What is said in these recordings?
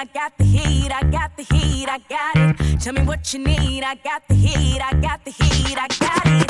I got the heat, I got the heat, I got it. Tell me what you need, I got the heat, I got the heat, I got it.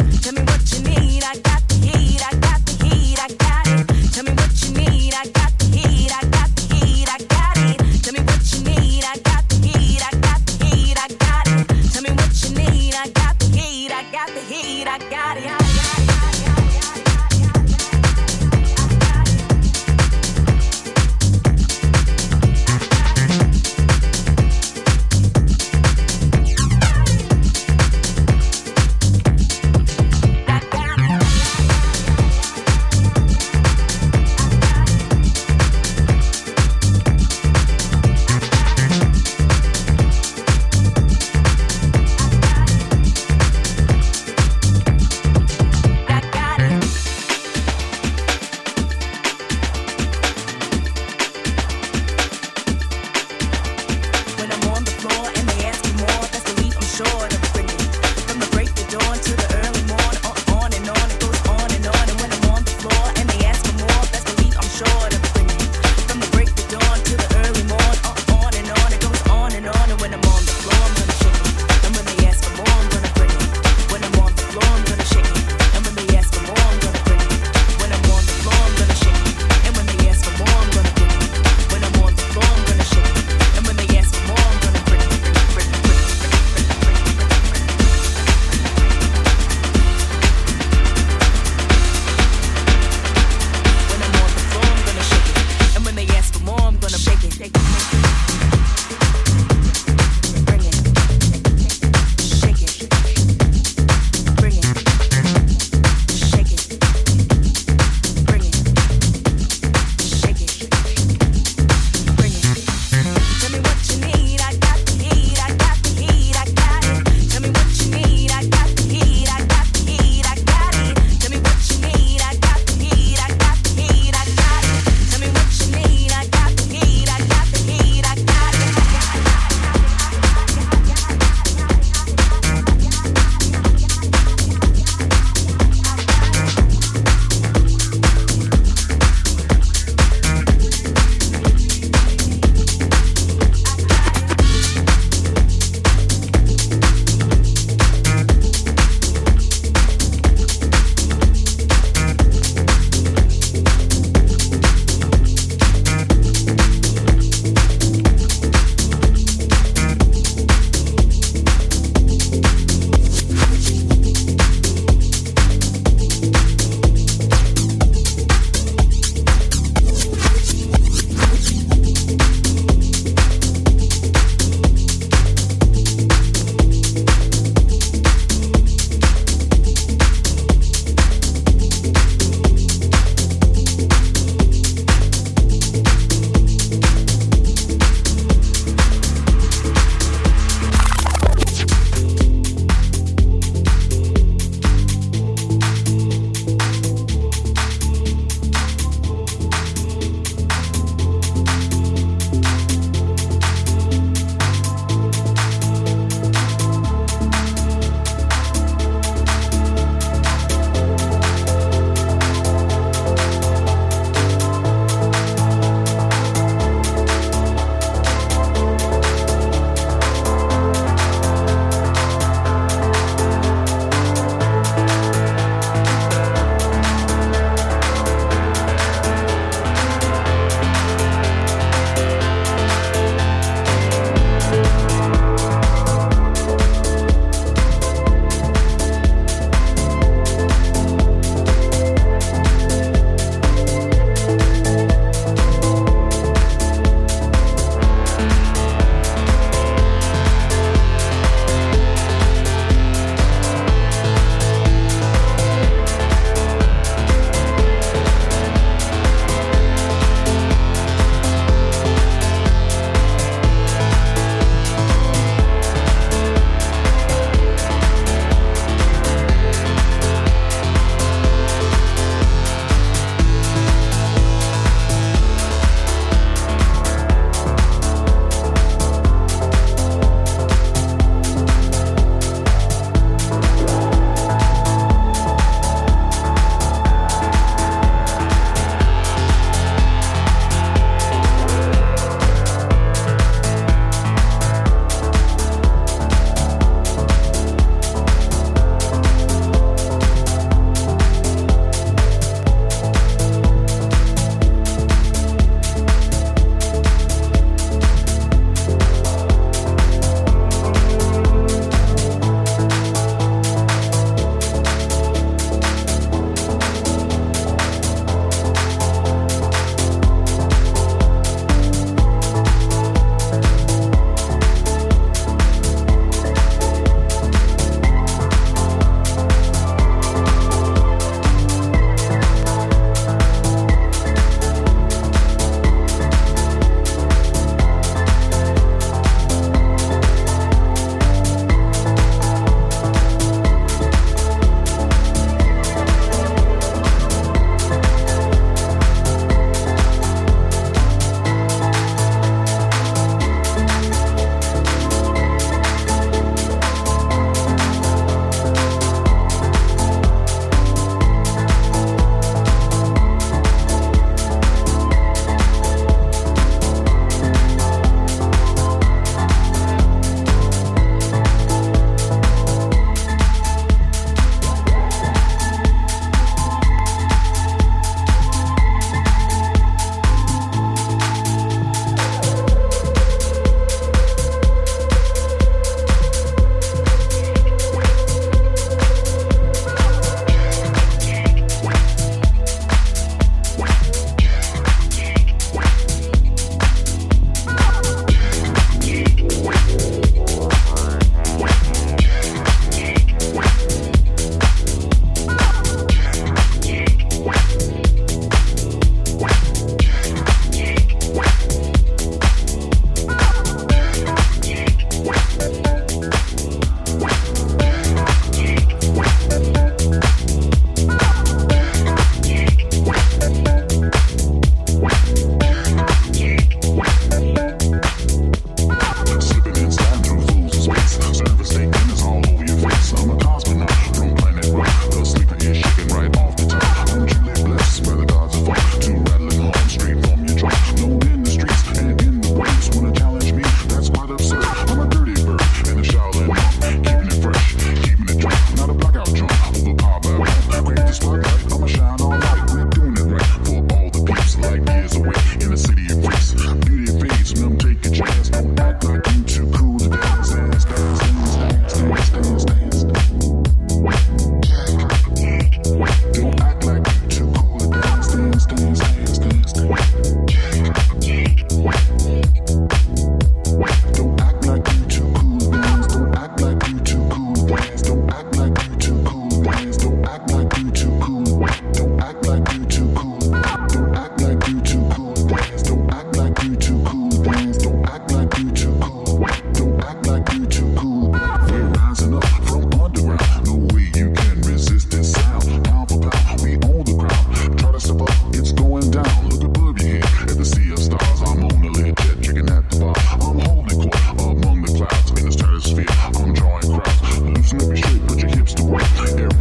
Put your hips to right.